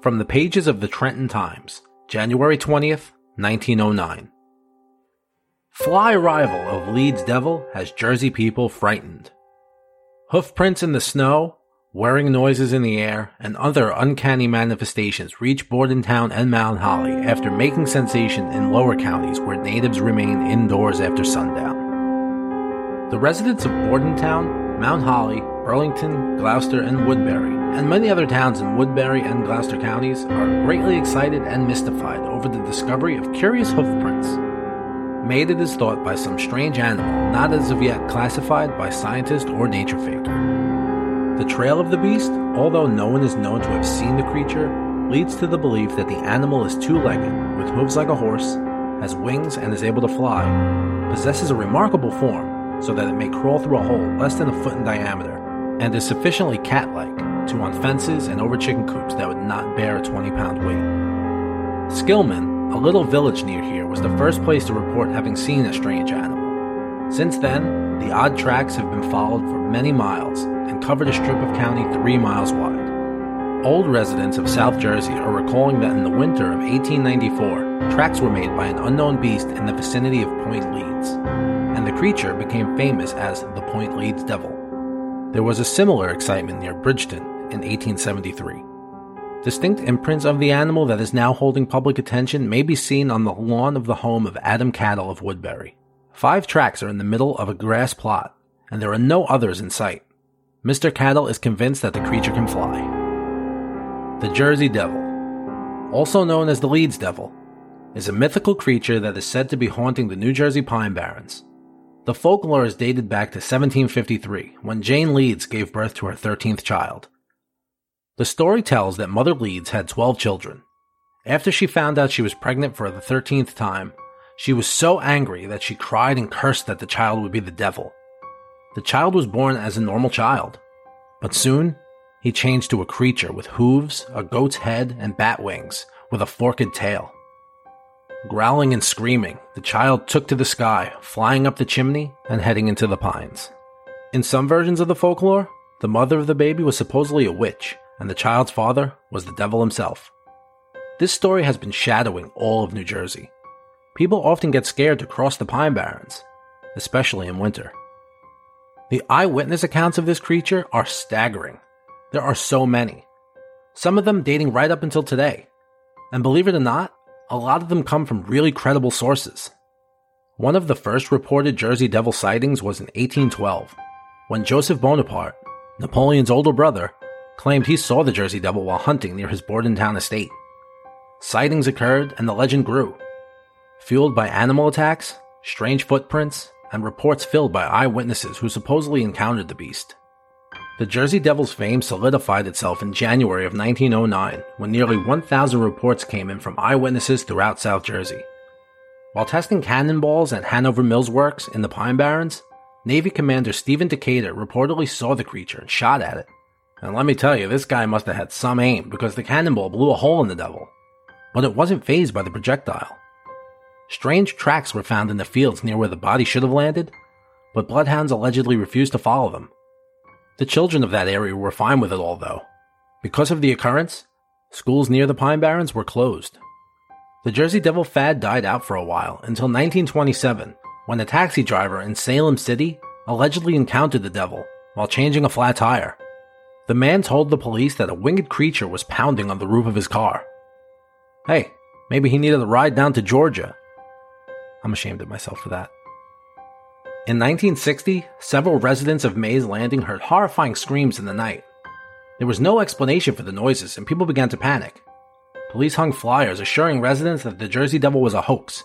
From the pages of the Trenton Times, January 20th, 1909. Fly arrival of Leeds Devil has Jersey people frightened. Hoofprints in the snow, whirring noises in the air, and other uncanny manifestations reach Bordentown and Mount Holly after making sensation in lower counties where natives remain indoors after sundown. The residents of Bordentown, Mount Holly, Burlington, Gloucester, and Woodbury, and many other towns in Woodbury and Gloucester counties are greatly excited and mystified over the discovery of curious hoofprints. Made it is thought by some strange animal not as of yet classified by scientist or nature faker. The trail of the beast, although no one is known to have seen the creature, leads to the belief that the animal is two legged, with hooves like a horse, has wings and is able to fly, possesses a remarkable form so that it may crawl through a hole less than a foot in diameter, and is sufficiently cat like to on fences and over chicken coops that would not bear a 20 pound weight. Skillman, a little village near here was the first place to report having seen a strange animal. Since then, the odd tracks have been followed for many miles and covered a strip of county three miles wide. Old residents of South Jersey are recalling that in the winter of 1894, tracks were made by an unknown beast in the vicinity of Point Leeds, and the creature became famous as the Point Leeds Devil. There was a similar excitement near Bridgeton in 1873. Distinct imprints of the animal that is now holding public attention may be seen on the lawn of the home of Adam Cattle of Woodbury. Five tracks are in the middle of a grass plot, and there are no others in sight. Mr. Cattle is convinced that the creature can fly. The Jersey Devil, also known as the Leeds Devil, is a mythical creature that is said to be haunting the New Jersey Pine Barrens. The folklore is dated back to 1753, when Jane Leeds gave birth to her 13th child. The story tells that Mother Leeds had 12 children. After she found out she was pregnant for the 13th time, she was so angry that she cried and cursed that the child would be the devil. The child was born as a normal child, but soon he changed to a creature with hooves, a goat's head, and bat wings, with a forked tail. Growling and screaming, the child took to the sky, flying up the chimney and heading into the pines. In some versions of the folklore, the mother of the baby was supposedly a witch and the child's father was the devil himself. This story has been shadowing all of New Jersey. People often get scared to cross the Pine Barrens, especially in winter. The eyewitness accounts of this creature are staggering. There are so many, some of them dating right up until today. And believe it or not, a lot of them come from really credible sources. One of the first reported Jersey Devil sightings was in 1812, when Joseph Bonaparte, Napoleon's older brother, claimed he saw the Jersey Devil while hunting near his Bordentown estate. Sightings occurred and the legend grew. Fueled by animal attacks, strange footprints, and reports filled by eyewitnesses who supposedly encountered the beast. The Jersey Devil's fame solidified itself in January of 1909 when nearly 1,000 reports came in from eyewitnesses throughout South Jersey. While testing cannonballs at Hanover Mills Works in the Pine Barrens, Navy Commander Stephen Decatur reportedly saw the creature and shot at it. And let me tell you, this guy must have had some aim because the cannonball blew a hole in the devil. But it wasn't phased by the projectile. Strange tracks were found in the fields near where the body should have landed, but bloodhounds allegedly refused to follow them. The children of that area were fine with it all, though. Because of the occurrence, schools near the Pine Barrens were closed. The Jersey Devil fad died out for a while until 1927, when a taxi driver in Salem City allegedly encountered the devil while changing a flat tire. The man told the police that a winged creature was pounding on the roof of his car. Hey, maybe he needed a ride down to Georgia. I'm ashamed of myself for that. In 1960, several residents of Mays Landing heard horrifying screams in the night. There was no explanation for the noises, and people began to panic. Police hung flyers assuring residents that the Jersey Devil was a hoax.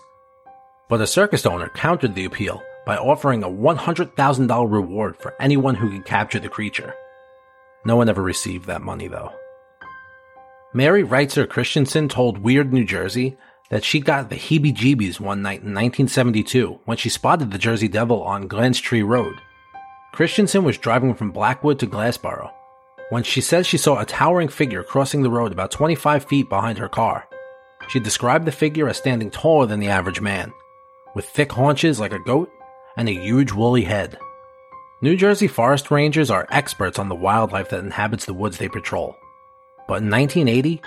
But a circus owner countered the appeal by offering a $100,000 reward for anyone who could capture the creature. No one ever received that money, though. Mary Reitzer Christensen told Weird New Jersey that she got the heebie jeebies one night in 1972 when she spotted the Jersey Devil on Glens Tree Road. Christensen was driving from Blackwood to Glassboro when she said she saw a towering figure crossing the road about 25 feet behind her car. She described the figure as standing taller than the average man, with thick haunches like a goat and a huge woolly head. New Jersey forest rangers are experts on the wildlife that inhabits the woods they patrol. But in 1980,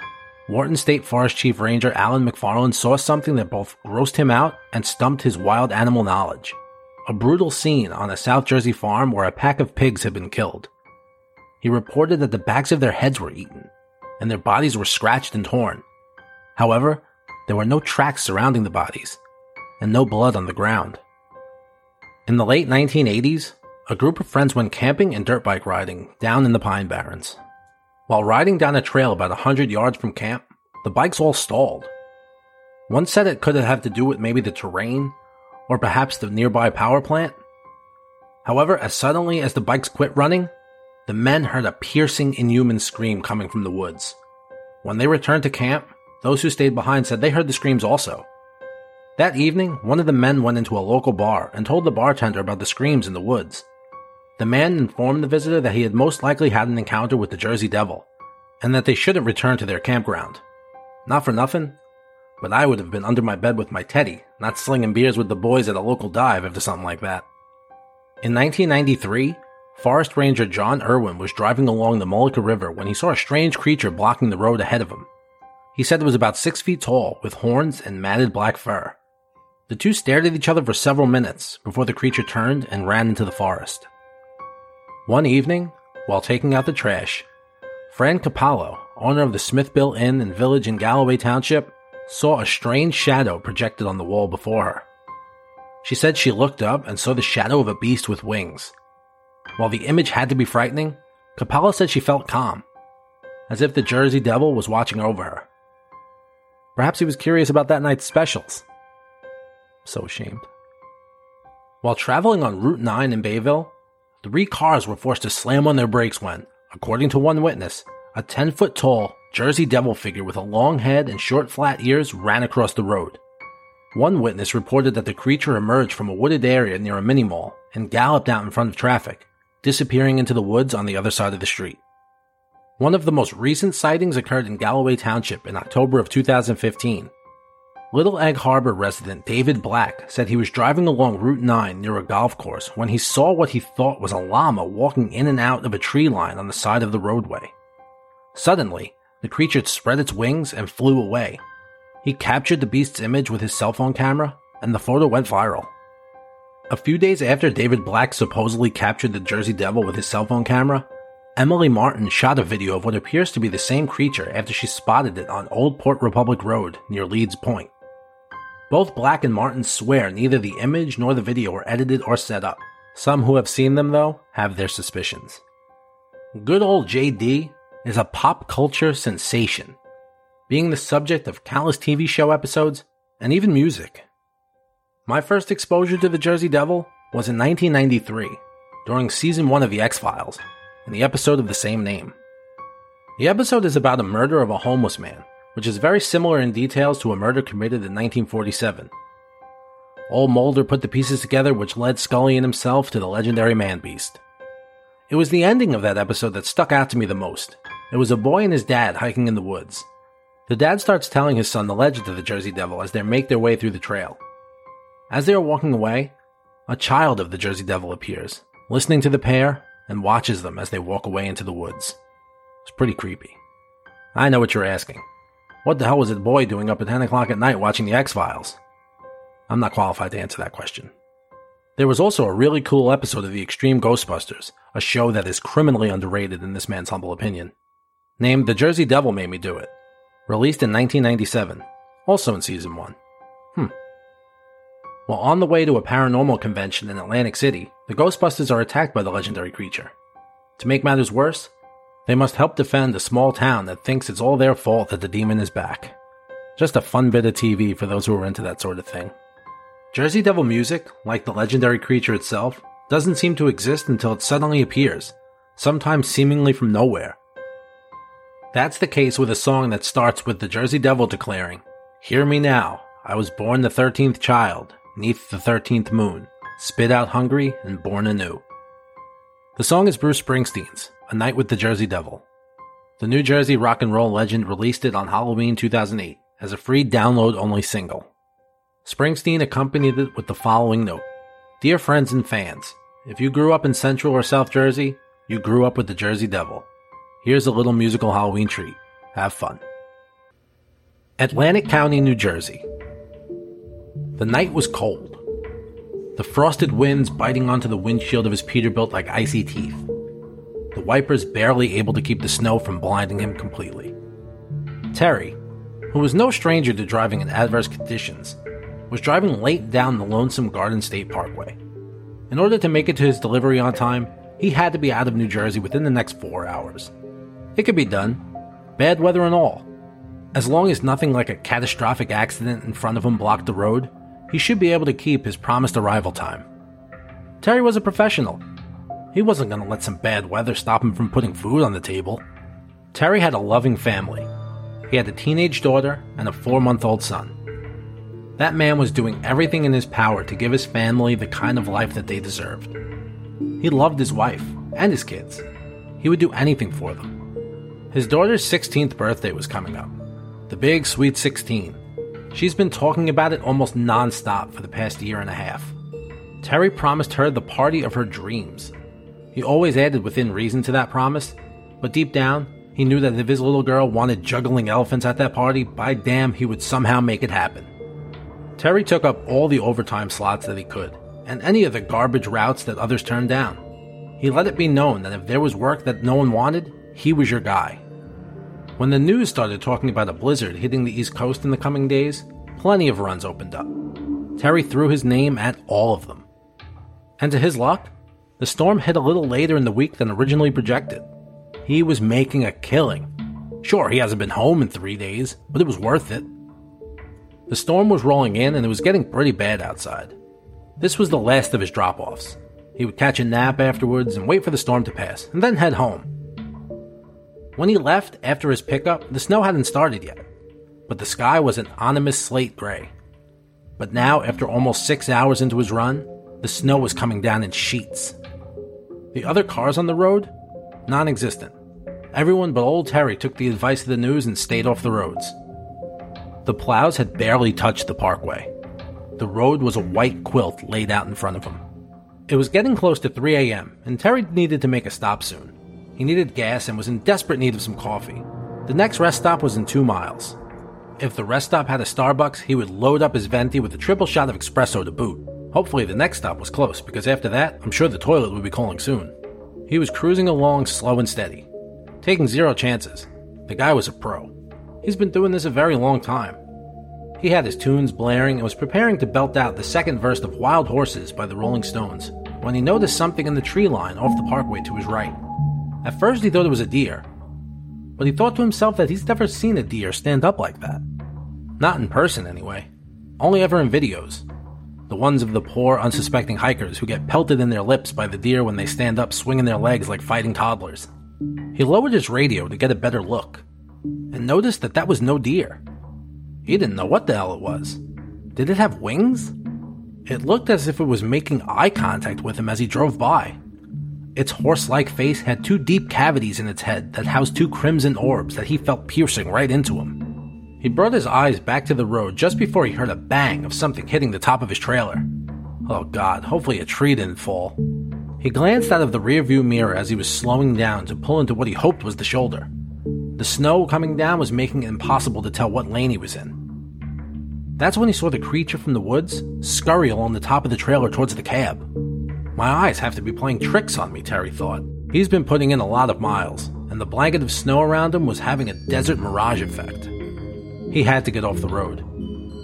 Wharton State Forest Chief Ranger Alan McFarland saw something that both grossed him out and stumped his wild animal knowledge. A brutal scene on a South Jersey farm where a pack of pigs had been killed. He reported that the backs of their heads were eaten, and their bodies were scratched and torn. However, there were no tracks surrounding the bodies, and no blood on the ground. In the late 1980s, a group of friends went camping and dirt bike riding down in the Pine Barrens. While riding down a trail about a hundred yards from camp, the bikes all stalled. One said it could have to do with maybe the terrain, or perhaps the nearby power plant. However, as suddenly as the bikes quit running, the men heard a piercing, inhuman scream coming from the woods. When they returned to camp, those who stayed behind said they heard the screams also. That evening, one of the men went into a local bar and told the bartender about the screams in the woods. The man informed the visitor that he had most likely had an encounter with the Jersey Devil, and that they shouldn't return to their campground. Not for nothing, but I would have been under my bed with my teddy, not slinging beers with the boys at a local dive after something like that. In 1993, Forest Ranger John Irwin was driving along the Mullica River when he saw a strange creature blocking the road ahead of him. He said it was about six feet tall, with horns and matted black fur. The two stared at each other for several minutes before the creature turned and ran into the forest. One evening, while taking out the trash, Fran Capallo, owner of the Smithville Inn and Village in Galloway Township, saw a strange shadow projected on the wall before her. She said she looked up and saw the shadow of a beast with wings. While the image had to be frightening, Capallo said she felt calm, as if the Jersey Devil was watching over her. Perhaps he was curious about that night's specials. So ashamed. While traveling on Route 9 in Bayville, Three cars were forced to slam on their brakes when, according to one witness, a 10 foot tall Jersey Devil figure with a long head and short flat ears ran across the road. One witness reported that the creature emerged from a wooded area near a mini mall and galloped out in front of traffic, disappearing into the woods on the other side of the street. One of the most recent sightings occurred in Galloway Township in October of 2015 Little Egg Harbor resident David Black said he was driving along Route 9 near a golf course when he saw what he thought was a llama walking in and out of a tree line on the side of the roadway. Suddenly, the creature spread its wings and flew away. He captured the beast's image with his cell phone camera, and the photo went viral. A few days after David Black supposedly captured the Jersey Devil with his cell phone camera, Emily Martin shot a video of what appears to be the same creature after she spotted it on Old Port Republic Road near Leeds Point. Both Black and Martin swear neither the image nor the video were edited or set up. Some who have seen them, though, have their suspicions. Good old JD is a pop culture sensation, being the subject of countless TV show episodes and even music. My first exposure to the Jersey Devil was in 1993, during season 1 of The X Files, in the episode of the same name. The episode is about a murder of a homeless man which is very similar in details to a murder committed in 1947. Old Mulder put the pieces together which led Scully and himself to the legendary man beast. It was the ending of that episode that stuck out to me the most. It was a boy and his dad hiking in the woods. The dad starts telling his son the legend of the Jersey Devil as they make their way through the trail. As they are walking away, a child of the Jersey Devil appears, listening to the pair and watches them as they walk away into the woods. It's pretty creepy. I know what you're asking. What the hell was that boy doing up at 10 o'clock at night watching the X Files? I'm not qualified to answer that question. There was also a really cool episode of the Extreme Ghostbusters, a show that is criminally underrated in this man's humble opinion. Named The Jersey Devil Made Me Do It. Released in 1997, also in season 1. Hmm. While on the way to a paranormal convention in Atlantic City, the Ghostbusters are attacked by the legendary creature. To make matters worse, they must help defend a small town that thinks it's all their fault that the demon is back. Just a fun bit of TV for those who are into that sort of thing. Jersey Devil music, like the legendary creature itself, doesn't seem to exist until it suddenly appears, sometimes seemingly from nowhere. That's the case with a song that starts with the Jersey Devil declaring, Hear me now, I was born the thirteenth child, neath the thirteenth moon, spit out hungry and born anew. The song is Bruce Springsteen's, a Night with the Jersey Devil. The New Jersey rock and roll legend released it on Halloween 2008 as a free download only single. Springsteen accompanied it with the following note Dear friends and fans, if you grew up in Central or South Jersey, you grew up with the Jersey Devil. Here's a little musical Halloween treat. Have fun. Atlantic County, New Jersey. The night was cold. The frosted winds biting onto the windshield of his Peterbilt like icy teeth. The wipers barely able to keep the snow from blinding him completely. Terry, who was no stranger to driving in adverse conditions, was driving late down the Lonesome Garden State Parkway. In order to make it to his delivery on time, he had to be out of New Jersey within the next four hours. It could be done, bad weather and all. As long as nothing like a catastrophic accident in front of him blocked the road, he should be able to keep his promised arrival time. Terry was a professional. He wasn't going to let some bad weather stop him from putting food on the table. Terry had a loving family. He had a teenage daughter and a four month old son. That man was doing everything in his power to give his family the kind of life that they deserved. He loved his wife and his kids. He would do anything for them. His daughter's 16th birthday was coming up. The big, sweet 16 She's been talking about it almost nonstop for the past year and a half. Terry promised her the party of her dreams. He always added within reason to that promise, but deep down, he knew that if his little girl wanted juggling elephants at that party, by damn, he would somehow make it happen. Terry took up all the overtime slots that he could, and any of the garbage routes that others turned down. He let it be known that if there was work that no one wanted, he was your guy. When the news started talking about a blizzard hitting the East Coast in the coming days, plenty of runs opened up. Terry threw his name at all of them. And to his luck, the storm hit a little later in the week than originally projected. He was making a killing. Sure, he hasn't been home in three days, but it was worth it. The storm was rolling in and it was getting pretty bad outside. This was the last of his drop offs. He would catch a nap afterwards and wait for the storm to pass, and then head home. When he left after his pickup, the snow hadn't started yet, but the sky was an ominous slate gray. But now, after almost six hours into his run, the snow was coming down in sheets. The other cars on the road? Non existent. Everyone but old Terry took the advice of the news and stayed off the roads. The plows had barely touched the parkway. The road was a white quilt laid out in front of him. It was getting close to 3 a.m., and Terry needed to make a stop soon. He needed gas and was in desperate need of some coffee. The next rest stop was in two miles. If the rest stop had a Starbucks, he would load up his venti with a triple shot of espresso to boot. Hopefully, the next stop was close, because after that, I'm sure the toilet would be calling soon. He was cruising along slow and steady, taking zero chances. The guy was a pro. He's been doing this a very long time. He had his tunes blaring and was preparing to belt out the second verse of Wild Horses by the Rolling Stones when he noticed something in the tree line off the parkway to his right. At first, he thought it was a deer, but he thought to himself that he's never seen a deer stand up like that. Not in person, anyway. Only ever in videos. The ones of the poor, unsuspecting hikers who get pelted in their lips by the deer when they stand up swinging their legs like fighting toddlers. He lowered his radio to get a better look, and noticed that that was no deer. He didn't know what the hell it was. Did it have wings? It looked as if it was making eye contact with him as he drove by. Its horse like face had two deep cavities in its head that housed two crimson orbs that he felt piercing right into him. He brought his eyes back to the road just before he heard a bang of something hitting the top of his trailer. Oh god, hopefully a tree didn't fall. He glanced out of the rearview mirror as he was slowing down to pull into what he hoped was the shoulder. The snow coming down was making it impossible to tell what lane he was in. That's when he saw the creature from the woods scurry along the top of the trailer towards the cab. My eyes have to be playing tricks on me, Terry thought. He's been putting in a lot of miles, and the blanket of snow around him was having a desert mirage effect. He had to get off the road.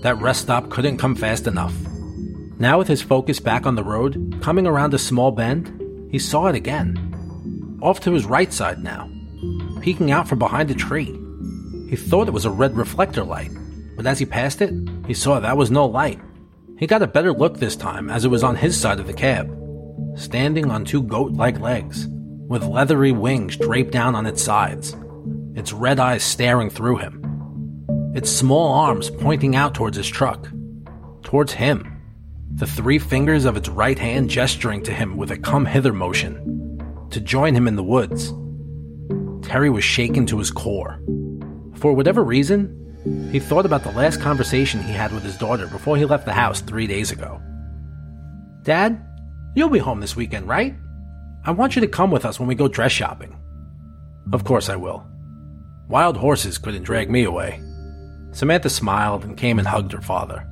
That rest stop couldn't come fast enough. Now, with his focus back on the road, coming around a small bend, he saw it again. Off to his right side now, peeking out from behind a tree. He thought it was a red reflector light, but as he passed it, he saw that was no light. He got a better look this time as it was on his side of the cab standing on two goat like legs, with leathery wings draped down on its sides, its red eyes staring through him, its small arms pointing out towards his truck, towards him, the three fingers of its right hand gesturing to him with a come hither motion, to join him in the woods. Terry was shaken to his core. For whatever reason, he thought about the last conversation he had with his daughter before he left the house three days ago. Dad, You'll be home this weekend, right? I want you to come with us when we go dress shopping. Of course I will. Wild horses couldn't drag me away. Samantha smiled and came and hugged her father.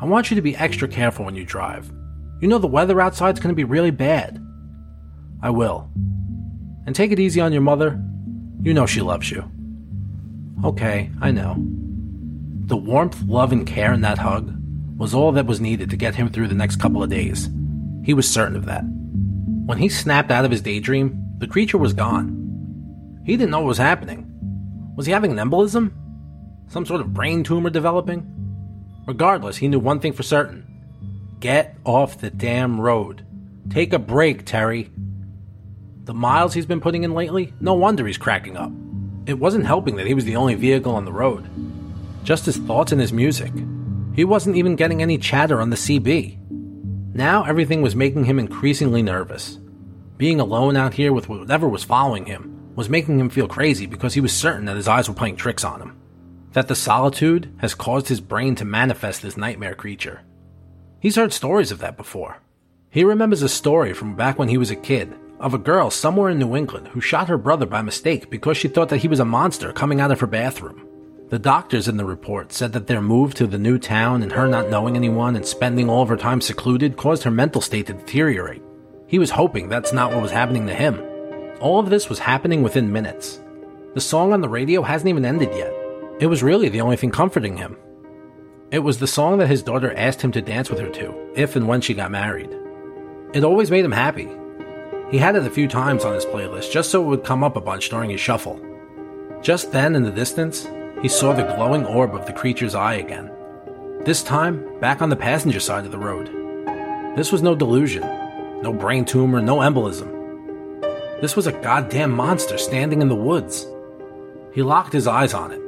I want you to be extra careful when you drive. You know the weather outside's going to be really bad. I will. And take it easy on your mother. You know she loves you. Okay, I know. The warmth, love, and care in that hug was all that was needed to get him through the next couple of days. He was certain of that. When he snapped out of his daydream, the creature was gone. He didn't know what was happening. Was he having an embolism? Some sort of brain tumor developing? Regardless, he knew one thing for certain get off the damn road. Take a break, Terry. The miles he's been putting in lately, no wonder he's cracking up. It wasn't helping that he was the only vehicle on the road. Just his thoughts and his music. He wasn't even getting any chatter on the CB. Now everything was making him increasingly nervous. Being alone out here with whatever was following him was making him feel crazy because he was certain that his eyes were playing tricks on him. That the solitude has caused his brain to manifest this nightmare creature. He's heard stories of that before. He remembers a story from back when he was a kid of a girl somewhere in New England who shot her brother by mistake because she thought that he was a monster coming out of her bathroom. The doctors in the report said that their move to the new town and her not knowing anyone and spending all of her time secluded caused her mental state to deteriorate. He was hoping that's not what was happening to him. All of this was happening within minutes. The song on the radio hasn't even ended yet. It was really the only thing comforting him. It was the song that his daughter asked him to dance with her to, if and when she got married. It always made him happy. He had it a few times on his playlist just so it would come up a bunch during his shuffle. Just then, in the distance, he saw the glowing orb of the creature's eye again. This time, back on the passenger side of the road. This was no delusion, no brain tumor, no embolism. This was a goddamn monster standing in the woods. He locked his eyes on it.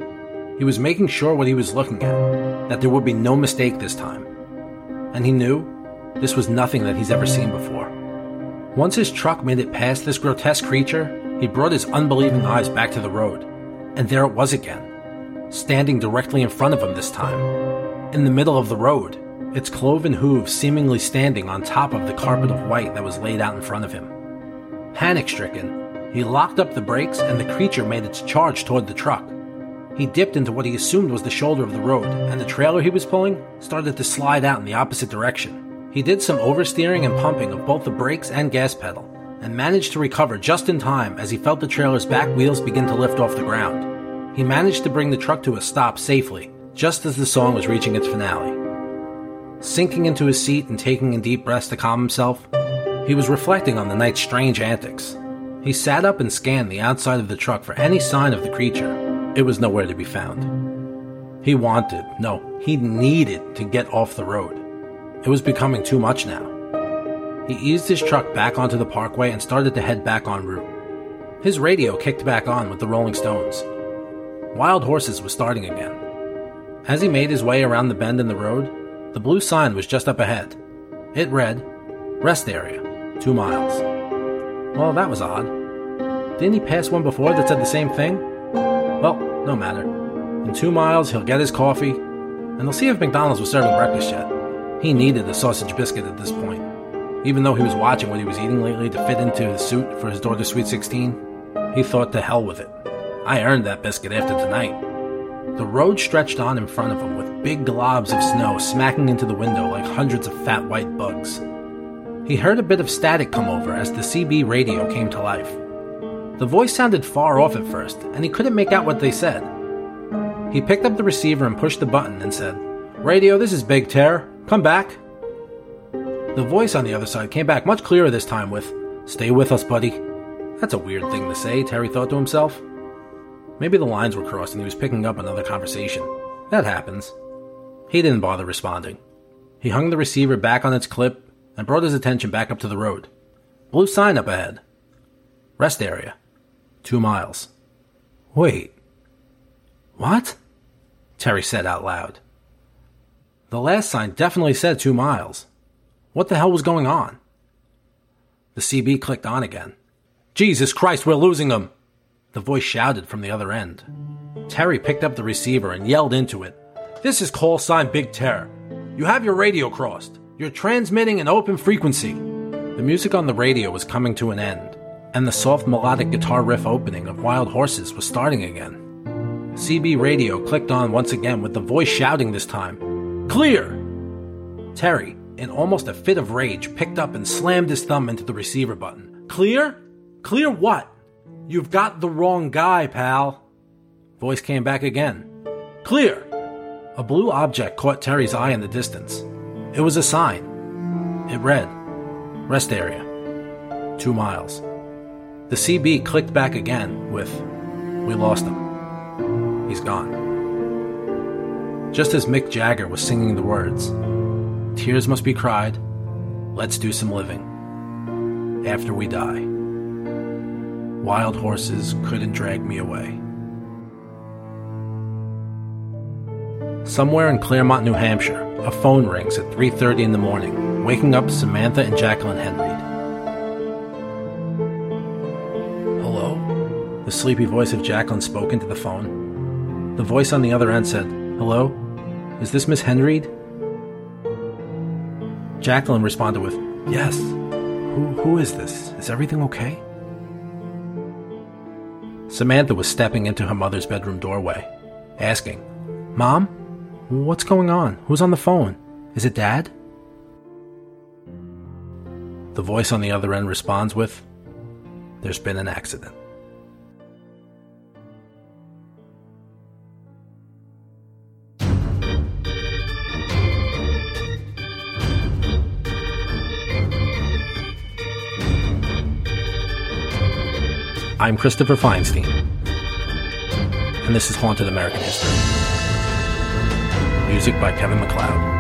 He was making sure what he was looking at, that there would be no mistake this time. And he knew this was nothing that he's ever seen before. Once his truck made it past this grotesque creature, he brought his unbelieving eyes back to the road. And there it was again, standing directly in front of him this time, in the middle of the road, its cloven hooves seemingly standing on top of the carpet of white that was laid out in front of him. Panic stricken, he locked up the brakes and the creature made its charge toward the truck. He dipped into what he assumed was the shoulder of the road, and the trailer he was pulling started to slide out in the opposite direction. He did some oversteering and pumping of both the brakes and gas pedal, and managed to recover just in time as he felt the trailer's back wheels begin to lift off the ground. He managed to bring the truck to a stop safely, just as the song was reaching its finale. Sinking into his seat and taking in deep breaths to calm himself, he was reflecting on the night's strange antics. He sat up and scanned the outside of the truck for any sign of the creature. It was nowhere to be found. He wanted, no, he needed to get off the road. It was becoming too much now. He eased his truck back onto the parkway and started to head back en route. His radio kicked back on with the Rolling Stones. Wild Horses was starting again. As he made his way around the bend in the road, the blue sign was just up ahead. It read, Rest Area, Two miles. Well, that was odd. Didn't he pass one before that said the same thing? Well, no matter. In two miles, he'll get his coffee, and he'll see if McDonald's was serving breakfast yet. He needed a sausage biscuit at this point. Even though he was watching what he was eating lately to fit into his suit for his daughter's Sweet 16, he thought to hell with it. I earned that biscuit after tonight. The road stretched on in front of him with big globs of snow smacking into the window like hundreds of fat white bugs. He heard a bit of static come over as the CB radio came to life. The voice sounded far off at first, and he couldn't make out what they said. He picked up the receiver and pushed the button and said, Radio, this is Big Terror. Come back. The voice on the other side came back much clearer this time with, Stay with us, buddy. That's a weird thing to say, Terry thought to himself. Maybe the lines were crossed and he was picking up another conversation. That happens. He didn't bother responding. He hung the receiver back on its clip and brought his attention back up to the road. Blue sign up ahead. Rest area. Two miles. Wait. What? Terry said out loud. The last sign definitely said two miles. What the hell was going on? The CB clicked on again. Jesus Christ, we're losing them! The voice shouted from the other end. Terry picked up the receiver and yelled into it. This is call sign Big Terror. You have your radio crossed. You're transmitting an open frequency. The music on the radio was coming to an end, and the soft melodic guitar riff opening of Wild Horses was starting again. CB radio clicked on once again with the voice shouting this time Clear! Terry, in almost a fit of rage, picked up and slammed his thumb into the receiver button. Clear? Clear what? You've got the wrong guy, pal. Voice came back again. Clear! A blue object caught Terry's eye in the distance. It was a sign. It read, Rest area. Two miles. The CB clicked back again with, We lost him. He's gone. Just as Mick Jagger was singing the words, Tears must be cried, let's do some living. After we die. Wild horses couldn't drag me away. Somewhere in Claremont, New Hampshire, a phone rings at 3:30 in the morning, waking up Samantha and Jacqueline Henreid. Hello? The sleepy voice of Jacqueline spoke into the phone. The voice on the other end said, "Hello? Is this Miss Henreid?" Jacqueline responded with, "Yes. Who who is this? Is everything okay?" Samantha was stepping into her mother's bedroom doorway, asking, Mom? What's going on? Who's on the phone? Is it Dad? The voice on the other end responds with, There's been an accident. I'm Christopher Feinstein, and this is Haunted American History. Music by Kevin MacLeod.